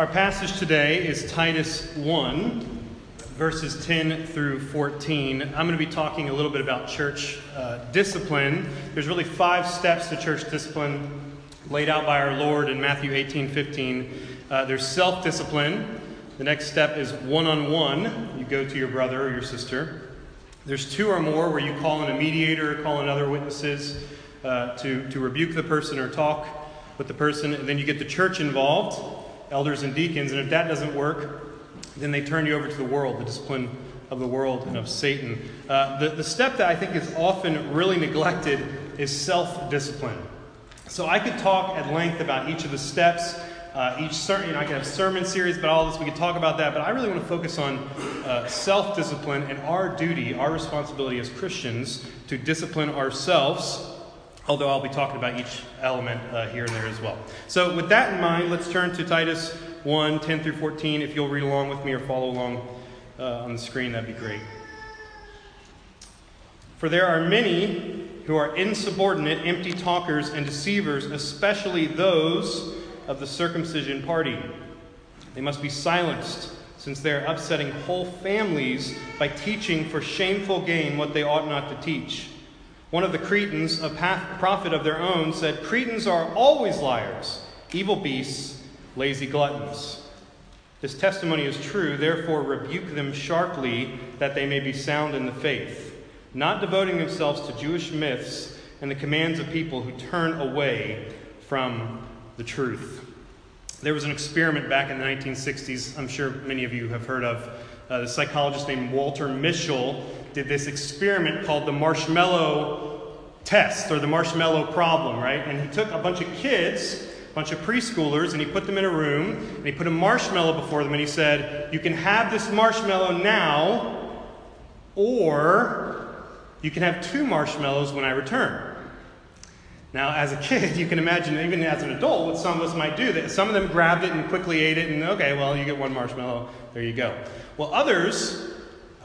Our passage today is Titus 1, verses 10 through 14. I'm going to be talking a little bit about church uh, discipline. There's really five steps to church discipline laid out by our Lord in Matthew 18 15. Uh, there's self discipline. The next step is one on one. You go to your brother or your sister. There's two or more where you call in a mediator, call in other witnesses uh, to, to rebuke the person or talk with the person. And then you get the church involved, elders and deacons. And if that doesn't work, then they turn you over to the world, the discipline of the world and of Satan. Uh, the, the step that I think is often really neglected is self discipline. So I could talk at length about each of the steps. Uh, each certain, you know, I could have sermon series about all this. We could talk about that, but I really want to focus on uh, self-discipline and our duty, our responsibility as Christians to discipline ourselves. Although I'll be talking about each element uh, here and there as well. So with that in mind, let's turn to Titus 1, 10 through 14. If you'll read along with me or follow along uh, on the screen, that'd be great. For there are many who are insubordinate, empty talkers, and deceivers, especially those of the circumcision party. They must be silenced, since they are upsetting whole families by teaching for shameful gain what they ought not to teach. One of the Cretans, a prophet of their own, said, Cretans are always liars, evil beasts, lazy gluttons. This testimony is true, therefore rebuke them sharply that they may be sound in the faith not devoting themselves to Jewish myths and the commands of people who turn away from the truth. There was an experiment back in the 1960s, I'm sure many of you have heard of. Uh, the psychologist named Walter Mischel did this experiment called the marshmallow test or the marshmallow problem, right? And he took a bunch of kids, a bunch of preschoolers, and he put them in a room, and he put a marshmallow before them, and he said, You can have this marshmallow now, or you can have two marshmallows when I return. Now, as a kid, you can imagine, even as an adult, what some of us might do. That some of them grabbed it and quickly ate it, and okay, well, you get one marshmallow. There you go. Well, others,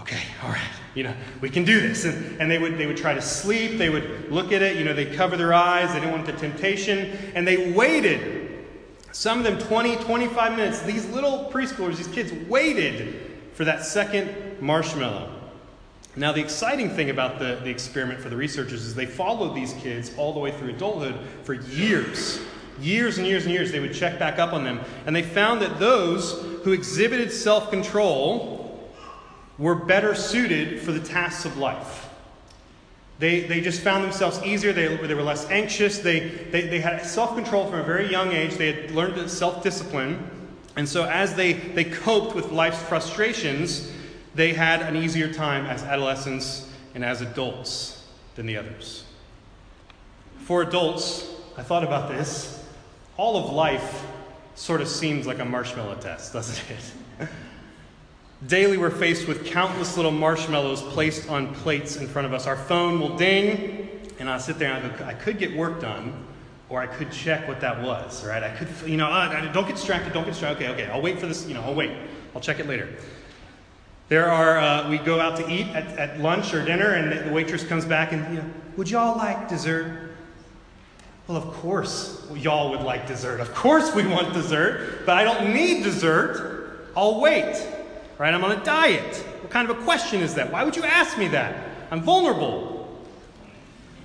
okay, all right, you know, we can do this. And, and they, would, they would try to sleep. They would look at it. You know, they'd cover their eyes. They didn't want the temptation. And they waited. Some of them 20, 25 minutes. These little preschoolers, these kids waited for that second marshmallow. Now, the exciting thing about the, the experiment for the researchers is they followed these kids all the way through adulthood for years. Years and years and years, they would check back up on them. And they found that those who exhibited self control were better suited for the tasks of life. They, they just found themselves easier. They, they were less anxious. They, they, they had self control from a very young age. They had learned self discipline. And so, as they, they coped with life's frustrations, they had an easier time as adolescents and as adults than the others. For adults, I thought about this. All of life sort of seems like a marshmallow test, doesn't it? Daily, we're faced with countless little marshmallows placed on plates in front of us. Our phone will ding, and I'll sit there and I go, I could get work done, or I could check what that was, right? I could, you know, uh, don't get distracted, don't get distracted. Okay, okay, I'll wait for this, you know, I'll wait. I'll check it later. There are, uh, we go out to eat at, at lunch or dinner, and the waitress comes back and, you know, would y'all like dessert? Well, of course, y'all would like dessert. Of course, we want dessert, but I don't need dessert. I'll wait. Right? I'm on a diet. What kind of a question is that? Why would you ask me that? I'm vulnerable.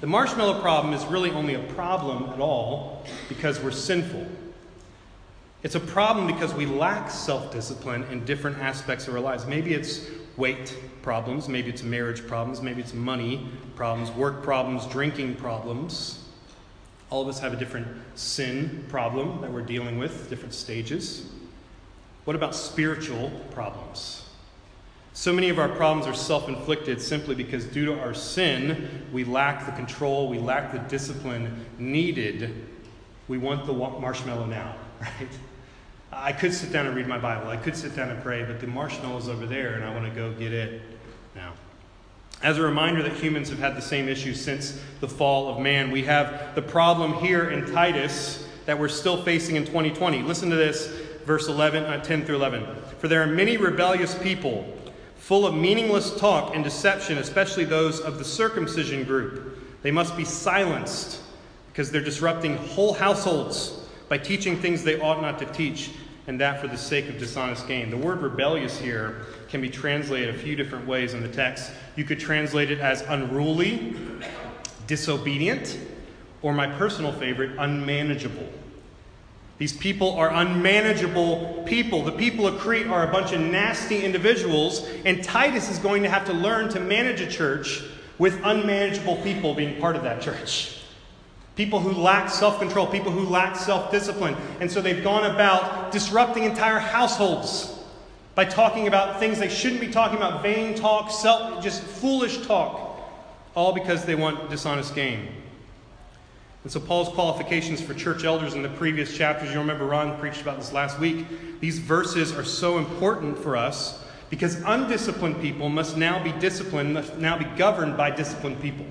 The marshmallow problem is really only a problem at all because we're sinful. It's a problem because we lack self discipline in different aspects of our lives. Maybe it's weight problems, maybe it's marriage problems, maybe it's money problems, work problems, drinking problems. All of us have a different sin problem that we're dealing with, different stages. What about spiritual problems? So many of our problems are self inflicted simply because, due to our sin, we lack the control, we lack the discipline needed. We want the marshmallow now, right? I could sit down and read my Bible. I could sit down and pray, but the marshmallow is over there, and I want to go get it now. As a reminder that humans have had the same issue since the fall of man, we have the problem here in Titus that we're still facing in 2020. Listen to this, verse 11, uh, 10 through 11. For there are many rebellious people, full of meaningless talk and deception, especially those of the circumcision group. They must be silenced because they're disrupting whole households by teaching things they ought not to teach and that for the sake of dishonest gain. The word rebellious here can be translated a few different ways in the text. You could translate it as unruly, disobedient, or my personal favorite, unmanageable. These people are unmanageable people. The people of Crete are a bunch of nasty individuals, and Titus is going to have to learn to manage a church with unmanageable people being part of that church. People who lack self control, people who lack self discipline. And so they've gone about disrupting entire households by talking about things they shouldn't be talking about vain talk, self, just foolish talk, all because they want dishonest gain. And so, Paul's qualifications for church elders in the previous chapters, you'll remember Ron preached about this last week. These verses are so important for us because undisciplined people must now be disciplined, must now be governed by disciplined people.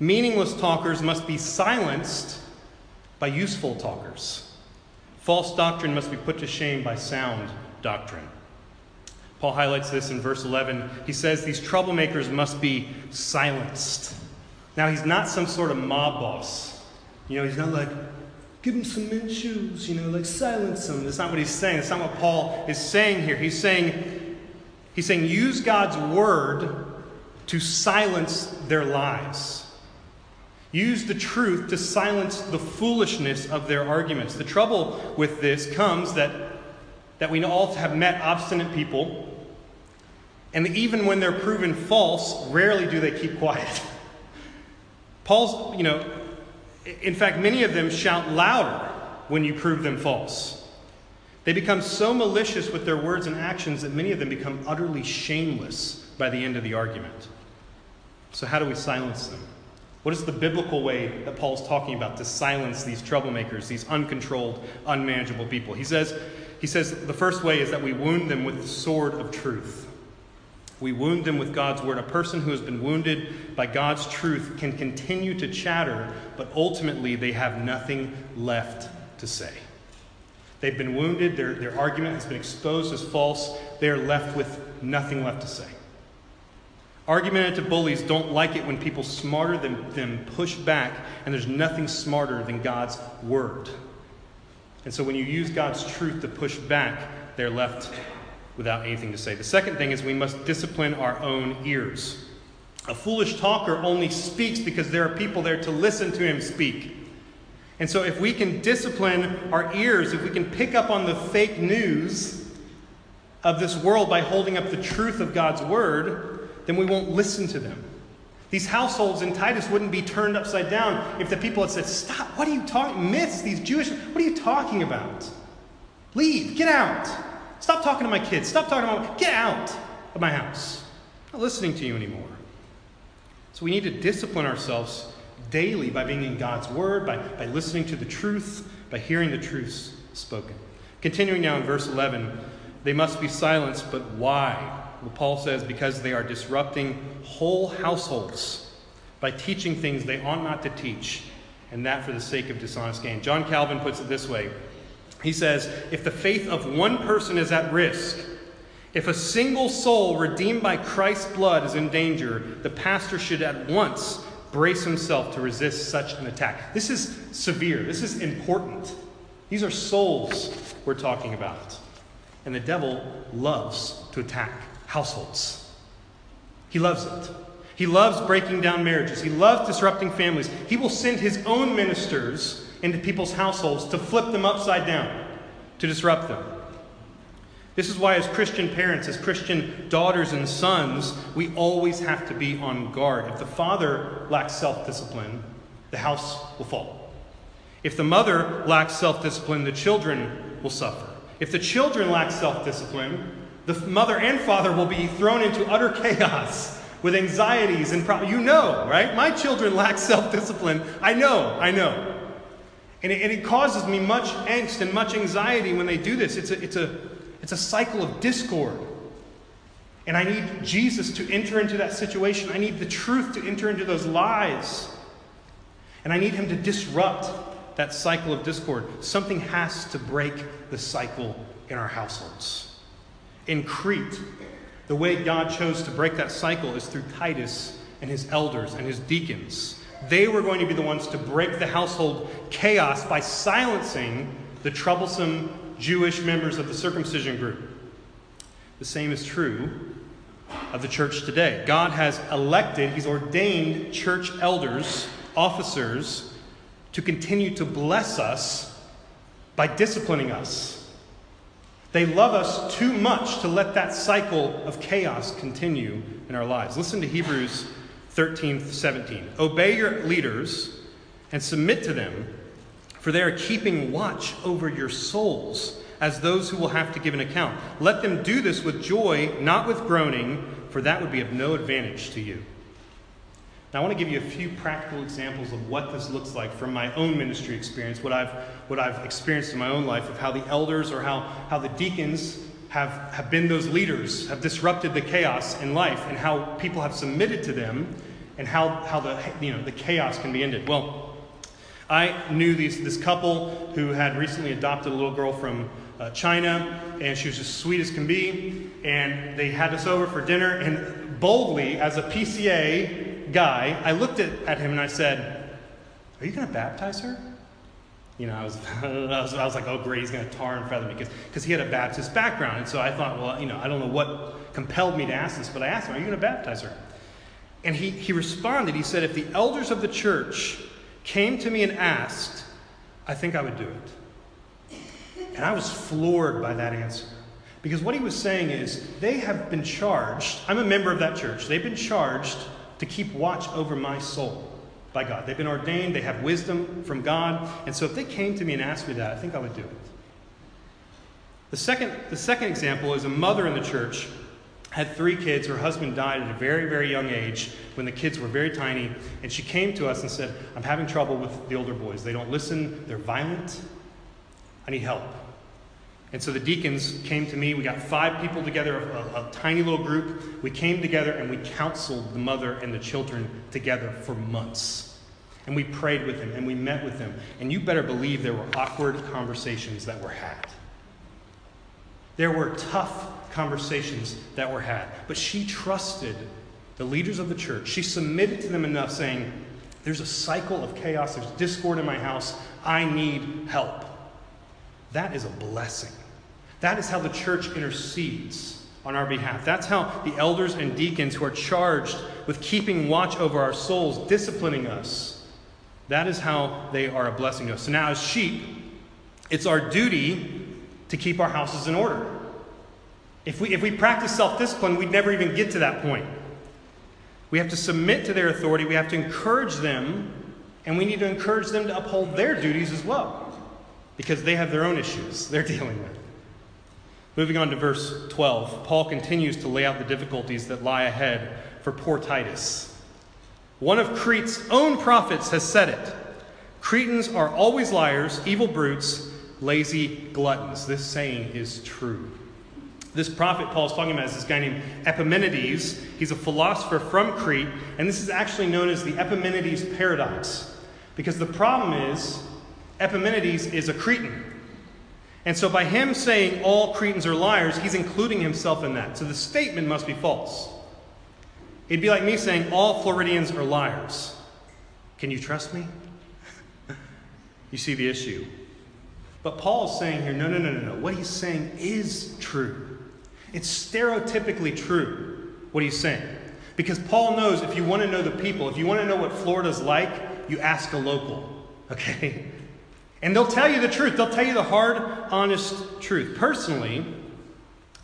Meaningless talkers must be silenced by useful talkers. False doctrine must be put to shame by sound doctrine. Paul highlights this in verse 11. He says these troublemakers must be silenced. Now, he's not some sort of mob boss. You know, he's not like, give him some mint shoes, you know, like silence him. That's not what he's saying. That's not what Paul is saying here. He's saying, he's saying, use God's word to silence their lies. Use the truth to silence the foolishness of their arguments. The trouble with this comes that, that we all have met obstinate people, and even when they're proven false, rarely do they keep quiet. Paul's, you know, in fact, many of them shout louder when you prove them false. They become so malicious with their words and actions that many of them become utterly shameless by the end of the argument. So, how do we silence them? What is the biblical way that Paul's talking about to silence these troublemakers, these uncontrolled, unmanageable people? He says, he says the first way is that we wound them with the sword of truth. We wound them with God's word. A person who has been wounded by God's truth can continue to chatter, but ultimately they have nothing left to say. They've been wounded, their, their argument has been exposed as false, they are left with nothing left to say. Argumentative bullies don't like it when people smarter than them push back, and there's nothing smarter than God's word. And so when you use God's truth to push back, they're left without anything to say. The second thing is we must discipline our own ears. A foolish talker only speaks because there are people there to listen to him speak. And so, if we can discipline our ears, if we can pick up on the fake news of this world by holding up the truth of God's word, then we won't listen to them. These households in Titus wouldn't be turned upside down if the people had said, Stop, what are you talking? Myths, these Jewish, what are you talking about? Leave, get out. Stop talking to my kids. Stop talking to my Get out of my house. I'm not listening to you anymore. So we need to discipline ourselves daily by being in God's Word, by, by listening to the truth, by hearing the truths spoken. Continuing now in verse 11, they must be silenced, but why? Well, Paul says, because they are disrupting whole households by teaching things they ought not to teach, and that for the sake of dishonest gain. John Calvin puts it this way he says, if the faith of one person is at risk, if a single soul redeemed by Christ's blood is in danger, the pastor should at once brace himself to resist such an attack. This is severe. This is important. These are souls we're talking about. And the devil loves to attack households. He loves it. He loves breaking down marriages. He loves disrupting families. He will send his own ministers into people's households to flip them upside down, to disrupt them. This is why, as Christian parents, as Christian daughters and sons, we always have to be on guard. If the father lacks self discipline, the house will fall. If the mother lacks self discipline, the children will suffer. If the children lack self discipline, the mother and father will be thrown into utter chaos with anxieties and problems. You know, right? My children lack self discipline. I know, I know. And it, and it, causes me much angst and much anxiety when they do this. It's a, it's, a, it's a cycle of discord. And I need Jesus to enter into that situation. I need the truth to enter into those lies. And I need him to disrupt that cycle of discord. Something has to break the cycle in our households. In Crete, the way God chose to break that cycle is through Titus and his elders and his deacons. They were going to be the ones to break the household chaos by silencing the troublesome Jewish members of the circumcision group. The same is true of the church today. God has elected, He's ordained church elders, officers, to continue to bless us by disciplining us. They love us too much to let that cycle of chaos continue in our lives. Listen to Hebrews 13, 17. Obey your leaders and submit to them, for they are keeping watch over your souls as those who will have to give an account. Let them do this with joy, not with groaning, for that would be of no advantage to you. Now, I want to give you a few practical examples of what this looks like from my own ministry experience, what I've, what I've experienced in my own life, of how the elders or how, how the deacons have, have been those leaders, have disrupted the chaos in life, and how people have submitted to them, and how, how the, you know, the chaos can be ended. Well, I knew these, this couple who had recently adopted a little girl from uh, China, and she was as sweet as can be, and they had us over for dinner, and boldly, as a PCA, guy, I looked at, at him and I said, Are you going to baptize her? You know, I was, I was, I was like, oh, great, he's going to tar and feather me because he had a Baptist background. And so I thought, well, you know, I don't know what compelled me to ask this, but I asked him, Are you going to baptize her? And he, he responded, he said, If the elders of the church came to me and asked, I think I would do it. And I was floored by that answer. Because what he was saying is, they have been charged, I'm a member of that church, they've been charged to keep watch over my soul by God. They've been ordained, they have wisdom from God. And so if they came to me and asked me that, I think I would do it. The second, the second example is a mother in the church had three kids. Her husband died at a very, very young age when the kids were very tiny. And she came to us and said, I'm having trouble with the older boys. They don't listen, they're violent. I need help. And so the deacons came to me. We got five people together, a, a, tiny little group. We came together and we counseled the mother and the children together for months. And we prayed with them and we met with them. And you better believe there were awkward conversations that were had. There were tough conversations that were had. But she trusted the leaders of the church. She submitted to them enough, saying, There's a cycle of chaos, there's discord in my house. I need help. That is a blessing. That is how the church intercedes on our behalf. That's how the elders and deacons who are charged with keeping watch over our souls, disciplining us, that is how they are a blessing to us. So now, as sheep, it's our duty to keep our houses in order. If we, if we practice self discipline, we'd never even get to that point. We have to submit to their authority, we have to encourage them, and we need to encourage them to uphold their duties as well because they have their own issues they're dealing with. Moving on to verse 12, Paul continues to lay out the difficulties that lie ahead for poor Titus. One of Crete's own prophets has said it Cretans are always liars, evil brutes, lazy gluttons. This saying is true. This prophet Paul's talking about is this guy named Epimenides. He's a philosopher from Crete, and this is actually known as the Epimenides paradox. Because the problem is, Epimenides is a Cretan. And so, by him saying all Cretans are liars, he's including himself in that. So, the statement must be false. It'd be like me saying all Floridians are liars. Can you trust me? you see the issue. But Paul is saying here no, no, no, no, no. What he's saying is true. It's stereotypically true, what he's saying. Because Paul knows if you want to know the people, if you want to know what Florida's like, you ask a local. Okay? And they'll tell you the truth. They'll tell you the hard, honest truth. Personally,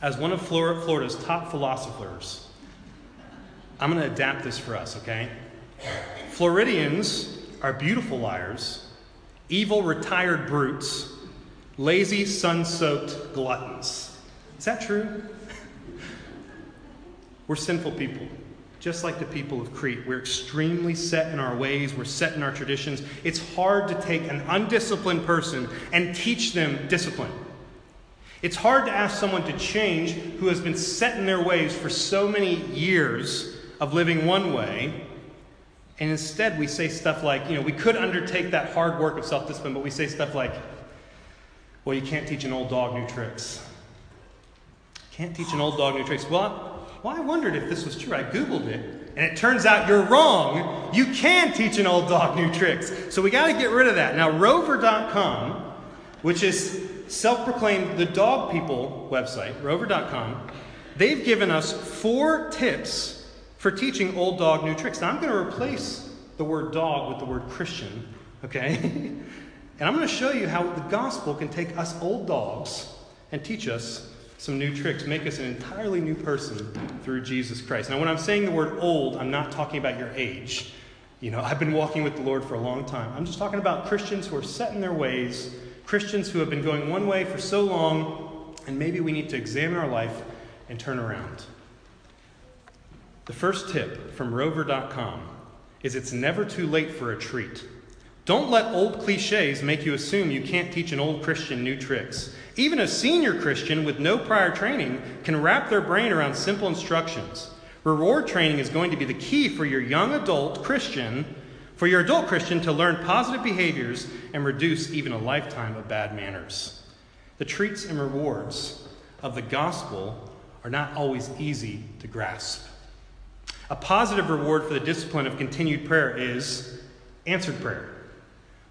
as one of Florida's top philosophers, I'm going to adapt this for us, okay? Floridians are beautiful liars, evil, retired brutes, lazy, sun soaked gluttons. Is that true? We're sinful people just like the people of Crete. We're extremely set in our ways, we're set in our traditions. It's hard to take an undisciplined person and teach them discipline. It's hard to ask someone to change who has been set in their ways for so many years of living one way. And instead, we say stuff like, you know, we could undertake that hard work of self discipline, but we say stuff like, well, you can't teach an old dog new tricks. Can't teach an old dog new tricks. Well, well, I wondered if this was true. I Googled it, and it turns out you're wrong. You can teach an old dog new tricks. So we got to get rid of that. Now, rover.com, which is self proclaimed the dog people website, rover.com, they've given us four tips for teaching old dog new tricks. Now, I'm going to replace the word dog with the word Christian, okay? and I'm going to show you how the gospel can take us old dogs and teach us some new tricks, make us an entirely new person through Jesus Christ. Now, when I'm saying the word old, I'm not talking about your age. You know, I've been walking with the Lord for a long time. I'm just talking about Christians who are set in their ways, Christians who have been going one way for so long, and maybe we need to examine our life and turn around. The first tip from rover.com is it's never too late for a treat. Don't let old cliches make you assume you can't teach an old Christian new tricks. Even a senior Christian with no prior training can wrap their brain around simple instructions. Reward training is going to be the key for your young adult Christian, for your adult Christian to learn positive behaviors and reduce even a lifetime of bad manners. The treats and rewards of the gospel are not always easy to grasp. A positive reward for the discipline of continued prayer is answered prayer.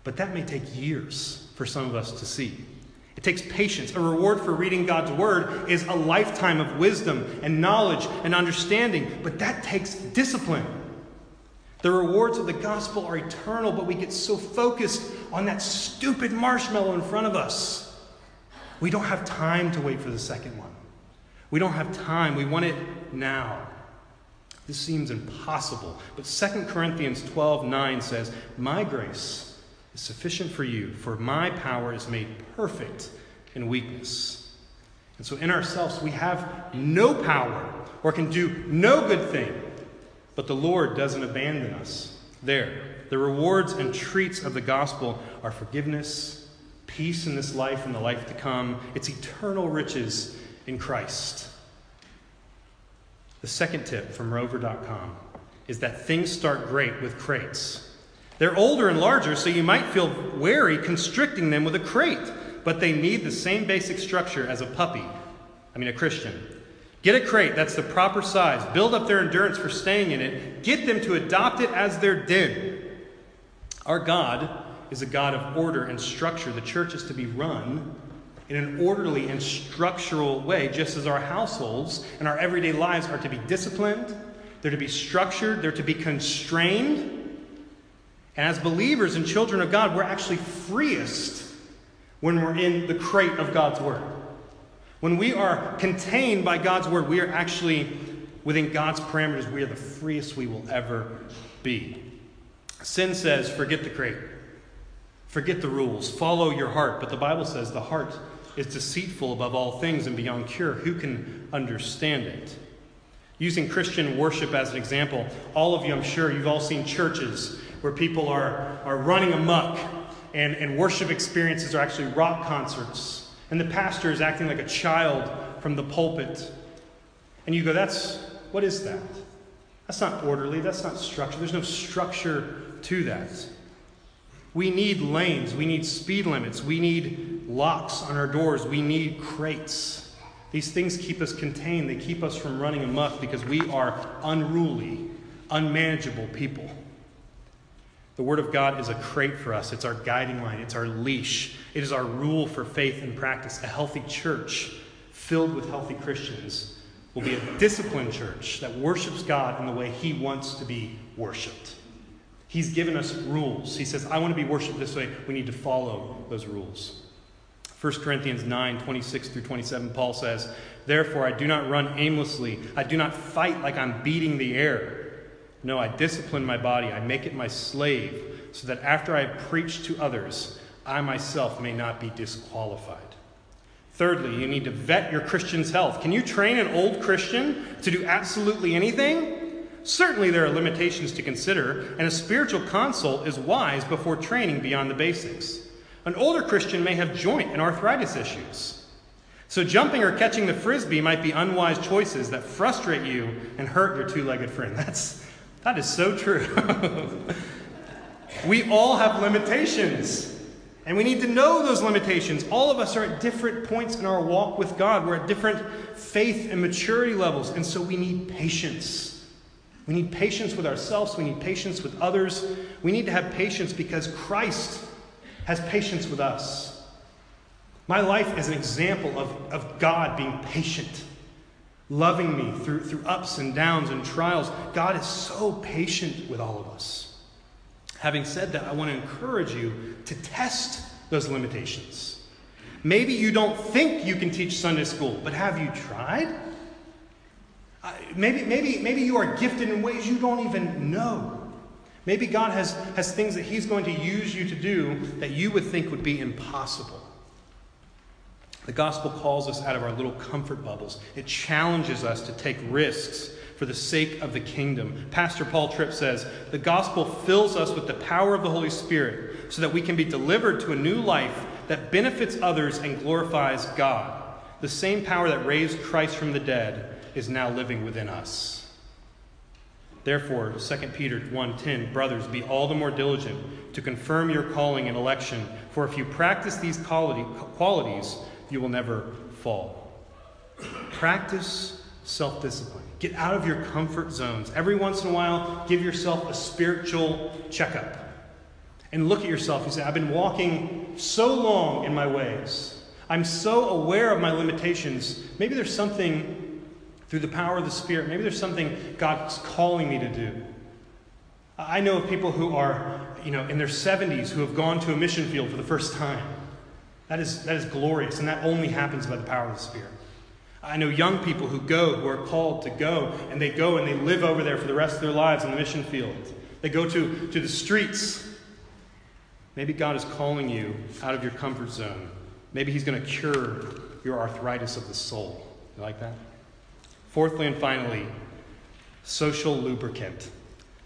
But that may take years for some of us to see. It takes patience. A reward for reading God's Word is a lifetime of wisdom and knowledge and understanding, but that takes discipline. The rewards of the gospel are eternal, but we get so focused on that stupid marshmallow in front of us. We don't have time to wait for the second one. We don't have time. We want it now. This seems impossible. But 2 Corinthians 12 9 says, My grace is sufficient for you, for my power is made perfect in weakness. And so in ourselves, we have no power or can do no good thing, but the Lord doesn't abandon us. There, the rewards and treats of the gospel are forgiveness, peace in this life and the life to come, it's eternal riches in Christ. The second tip from rover.com is that things start great with crates. They're older and larger, so you might feel wary constricting them with a crate, but they need the same basic structure as a puppy. I mean, a Christian. Get a crate that's the proper size, build up their endurance for staying in it, get them to adopt it as their den. Our God is a God of order and structure. The church is to be run in an orderly and structural way, just as our households and our everyday lives are to be disciplined, they're to be structured, they're to be constrained. And as believers and children of God, we're actually freest when we're in the crate of God's Word. When we are contained by God's Word, we are actually within God's parameters, we are the freest we will ever be. Sin says, forget the crate, forget the rules, follow your heart. But the Bible says the heart is deceitful above all things and beyond cure. Who can understand it? Using Christian worship as an example, all of you, I'm sure, you've all seen churches where people are, are running amuck and, and worship experiences are actually rock concerts. And the pastor is acting like a child from the pulpit. And you go, that's, what is that? That's not orderly. That's not structure. There's no structure to that. We need lanes. We need speed limits. We need locks on our doors. We need crates. These things keep us contained. They keep us from running amuck because we are unruly, unmanageable people. The Word of God is a crate for us. It's our guiding line, it's our leash, it is our rule for faith and practice. A healthy church filled with healthy Christians will be a disciplined church that worships God in the way He wants to be worshiped. He's given us rules. He says, I want to be worshiped this way. We need to follow those rules. 1 Corinthians 9 26 through 27, Paul says, Therefore, I do not run aimlessly, I do not fight like I'm beating the air. No, I discipline my body. I make it my slave, so that after I preach to others, I myself may not be disqualified. Thirdly, you need to vet your Christian's health. Can you train an old Christian to do absolutely anything? Certainly, there are limitations to consider, and a spiritual consult is wise before training beyond the basics. An older Christian may have joint and arthritis issues. So, jumping or catching the frisbee might be unwise choices that frustrate you and hurt your two legged friend. That's, that is so true. we all have limitations. And we need to know those limitations. All of us are at different points in our walk with God. We're at different faith and maturity levels. And so we need patience. We need patience with ourselves. We need patience with others. We need to have patience because Christ has patience with us. My life is an example of, of God being patient, loving me through, through ups and downs and trials. God is so patient with all of us. Having said that, I want to encourage you to test those limitations. Maybe you don't think you can teach Sunday school, but have you tried? Maybe, maybe, maybe you are gifted in ways you don't even know. Maybe God has, has things that He's going to use you to do that you would think would be impossible. The gospel calls us out of our little comfort bubbles. It challenges us to take risks for the sake of the kingdom. Pastor Paul Tripp says the gospel fills us with the power of the Holy Spirit so that we can be delivered to a new life that benefits others and glorifies God. The same power that raised Christ from the dead is now living within us. Therefore, 2 Peter 1:10, brothers, be all the more diligent to confirm your calling and election, for if you practice these qualities, you will never fall. Practice self discipline. Get out of your comfort zones. Every once in a while, give yourself a spiritual checkup. And look at yourself and say, I've been walking so long in my ways. I'm so aware of my limitations. Maybe there's something through the power of the Spirit, maybe there's something God's calling me to do. I know of people who are, you know, in their 70s who have gone to a mission field for the first time. That is, that is glorious, and that only happens by the power of the Spirit. I know young people who go, who are called to go, and they go and they live over there for the rest of their lives in the mission field. They go to, to the streets. Maybe God is calling you out of your comfort zone. Maybe He's going to cure your arthritis of the soul. You like that? Fourthly and finally, social lubricant.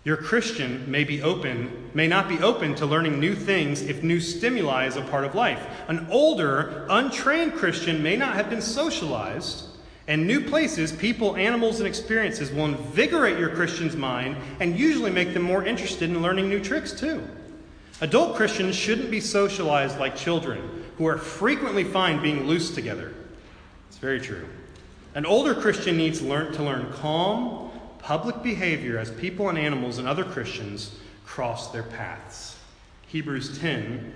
Your Christian may be open, may not be open to learning new things if new stimuli is a part of life. An older, untrained Christian may not have been socialized, and new places, people, animals, and experiences will invigorate your Christian's mind and usually make them more interested in learning new tricks too. Adult Christians shouldn't be socialized like children, who are frequently fine being loose together. It's very true. An older Christian needs to learn calm, public behavior as people and animals and other Christians cross their paths. Hebrews 10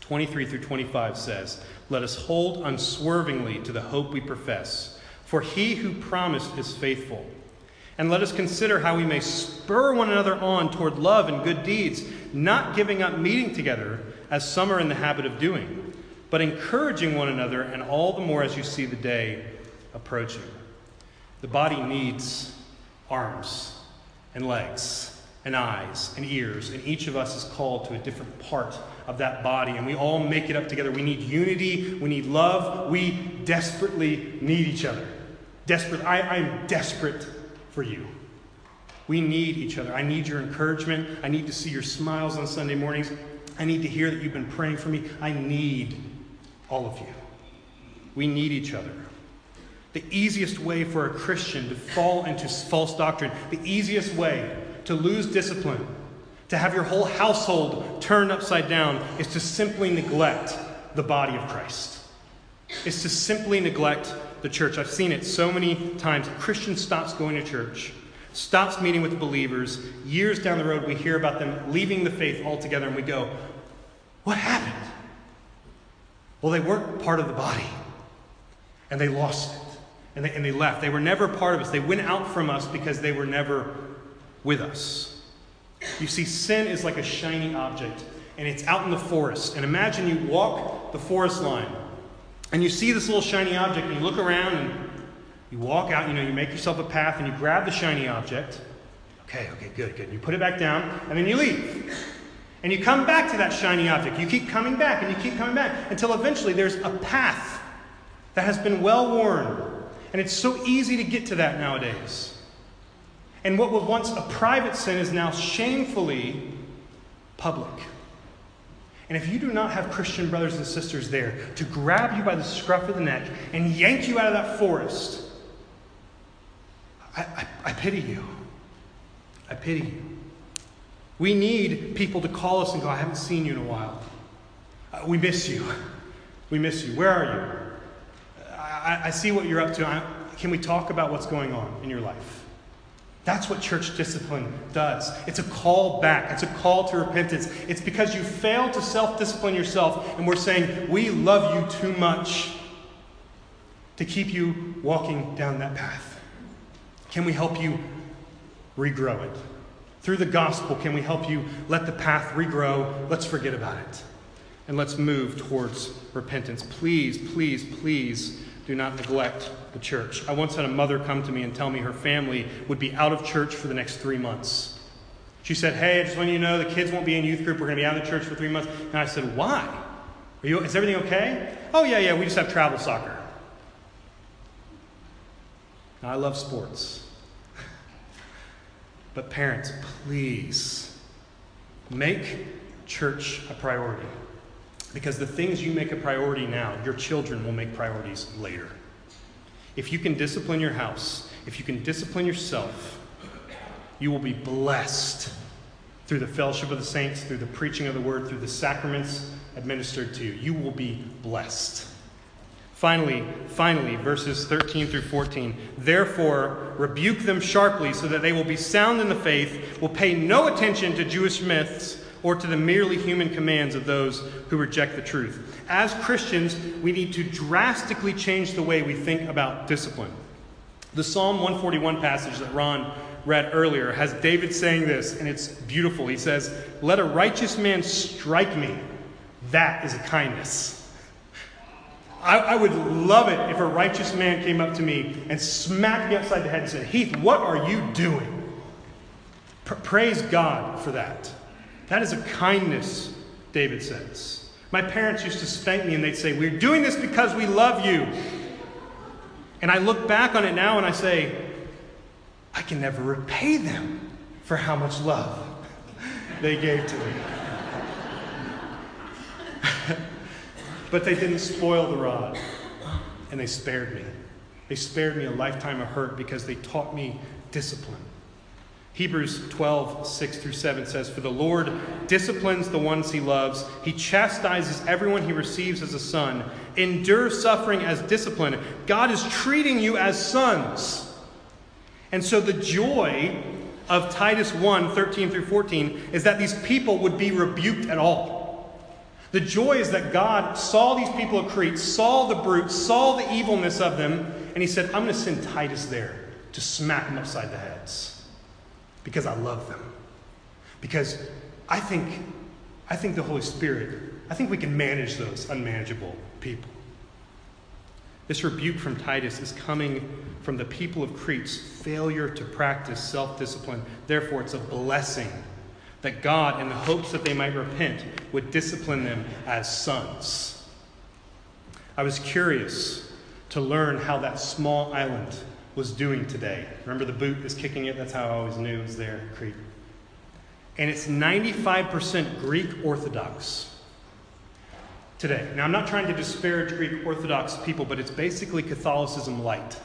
23 through 25 says, Let us hold unswervingly to the hope we profess, for he who promised is faithful. And let us consider how we may spur one another on toward love and good deeds, not giving up meeting together, as some are in the habit of doing, but encouraging one another, and all the more as you see the day approaching. The body needs arms and legs and eyes and ears, and each of us is called to a different part of that body, and we all make it up together. We need unity, we need love, we desperately need each other. Desperate, I, I'm desperate for you. We need each other. I need your encouragement. I need to see your smiles on Sunday mornings. I need to hear that you've been praying for me. I need all of you. We need each other. The easiest way for a Christian to fall into false doctrine, the easiest way to lose discipline, to have your whole household turned upside down, is to simply neglect the body of Christ. Is to simply neglect the church. I've seen it so many times. A Christian stops going to church, stops meeting with believers. Years down the road, we hear about them leaving the faith altogether, and we go, What happened? Well, they weren't part of the body, and they lost it and they, and they left. They were never part of us. They went out from us because they were never with us. You see, sin is like a shiny object, and it's out in the forest. And imagine you walk the forest line, and you see this little shiny object, and you look around, and you walk out, you know, you make yourself a path, and you grab the shiny object. Okay, okay, good, good. You put it back down, and then you leave. And you come back to that shiny object. You keep coming back, and you keep coming back until eventually there's a path that has been well worn and it's so easy to get to that nowadays. And what was once a private sin is now shamefully public. And if you do not have Christian brothers and sisters there to grab you by the scruff of the neck and yank you out of that forest, I, I, I pity you. I pity you. We need people to call us and go, I haven't seen you in a while. Uh, we miss you. We miss you. Where are you? I, I see what you're up to. I, can we talk about what's going on in your life? That's what church discipline does. It's a call back, it's a call to repentance. It's because you failed to self discipline yourself, and we're saying, We love you too much to keep you walking down that path. Can we help you regrow it? Through the gospel, can we help you let the path regrow? Let's forget about it. And let's move towards repentance. Please, please, please do not neglect the church. I once had a mother come to me and tell me her family would be out of church for the next three months. She said, Hey, I just want you to know the kids won't be in youth group. We're going to be out of the church for three months. And I said, Why? Are you, is everything okay? Oh, yeah, yeah, we just have travel soccer. Now, I love sports. but parents, please make church a priority. Because the things you make a priority now, your children will make priorities later. If you can discipline your house, if you can discipline yourself, you will be blessed through the fellowship of the saints, through the preaching of the word, through the sacraments administered to you. You will be blessed. Finally, finally, verses 13 through 14. Therefore, rebuke them sharply so that they will be sound in the faith, will pay no attention to Jewish myths or to the merely human commands of those who reject the truth. As Christians, we need to drastically change the way we think about discipline. The Psalm 141 passage that Ron read earlier has David saying this, and it's beautiful. He says, Let a righteous man strike me. That is a kindness. I, I, would love it if a righteous man came up to me and smacked me upside the head and said, Heath, what are you doing? praise God for that. That is a kindness, David says. My parents used to spank me and they'd say, We're doing this because we love you. And I look back on it now and I say, I can never repay them for how much love they gave to me. but they didn't spoil the rod, and they spared me. They spared me a lifetime of hurt because they taught me discipline. Hebrews 12, 6 through 7 says, For the Lord disciplines the ones he loves. He chastises everyone he receives as a son. Endure suffering as discipline. God is treating you as sons. And so the joy of Titus 1, 13 through 14 is that these people would be rebuked at all. The joy is that God saw these people of Crete, saw the brutes, saw the evilness of them, and he said, I'm going to send Titus there to smack them upside the heads because I love them. Because I think, I think the Holy Spirit, I think we can manage those unmanageable people. This rebuke from Titus is coming from the people of Crete's failure to practice self discipline. Therefore, it's a blessing that God, in the hopes that they might repent, would discipline them as sons. I was curious to learn how that small island was doing today. Remember, the boot is kicking it? That's how I always knew it was there, Crete. And it's 95% Greek Orthodox today. Now, I'm not trying to disparage Greek Orthodox people, but it's basically Catholicism light.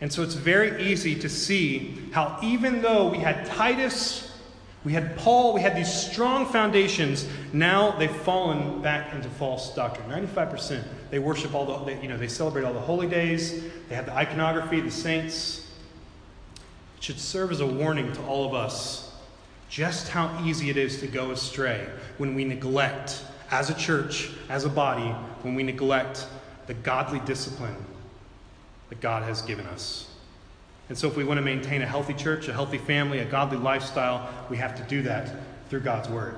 And so it's very easy to see how, even though we had Titus we had Paul, we had these strong foundations. Now they've fallen back into false doctrine. 95%. They worship all the, they, you know, they celebrate all the holy days. They have the iconography, the saints. It should serve as a warning to all of us just how easy it is to go astray when we neglect, as a church, as a body, when we neglect the godly discipline that God has given us. And so, if we want to maintain a healthy church, a healthy family, a godly lifestyle, we have to do that through God's Word.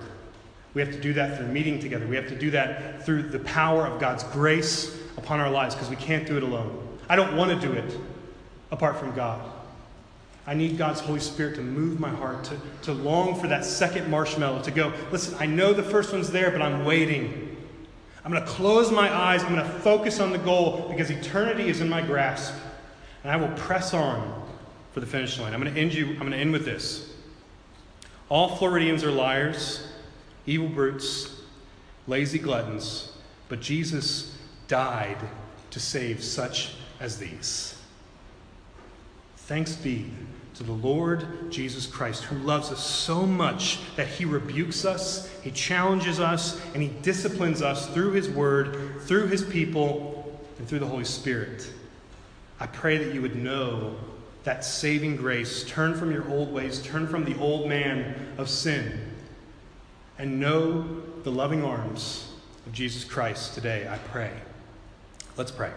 We have to do that through meeting together. We have to do that through the power of God's grace upon our lives because we can't do it alone. I don't want to do it apart from God. I need God's Holy Spirit to move my heart, to, to long for that second marshmallow, to go, listen, I know the first one's there, but I'm waiting. I'm going to close my eyes. I'm going to focus on the goal because eternity is in my grasp. And I will press on for the finish line. I'm going to end you, I'm going to end with this. All Floridians are liars, evil brutes, lazy gluttons, but Jesus died to save such as these. Thanks be to the Lord Jesus Christ, who loves us so much that he rebukes us, he challenges us, and he disciplines us through his word, through his people, and through the Holy Spirit. I pray that you would know that saving grace. Turn from your old ways, turn from the old man of sin, and know the loving arms of Jesus Christ today, I pray. Let's pray.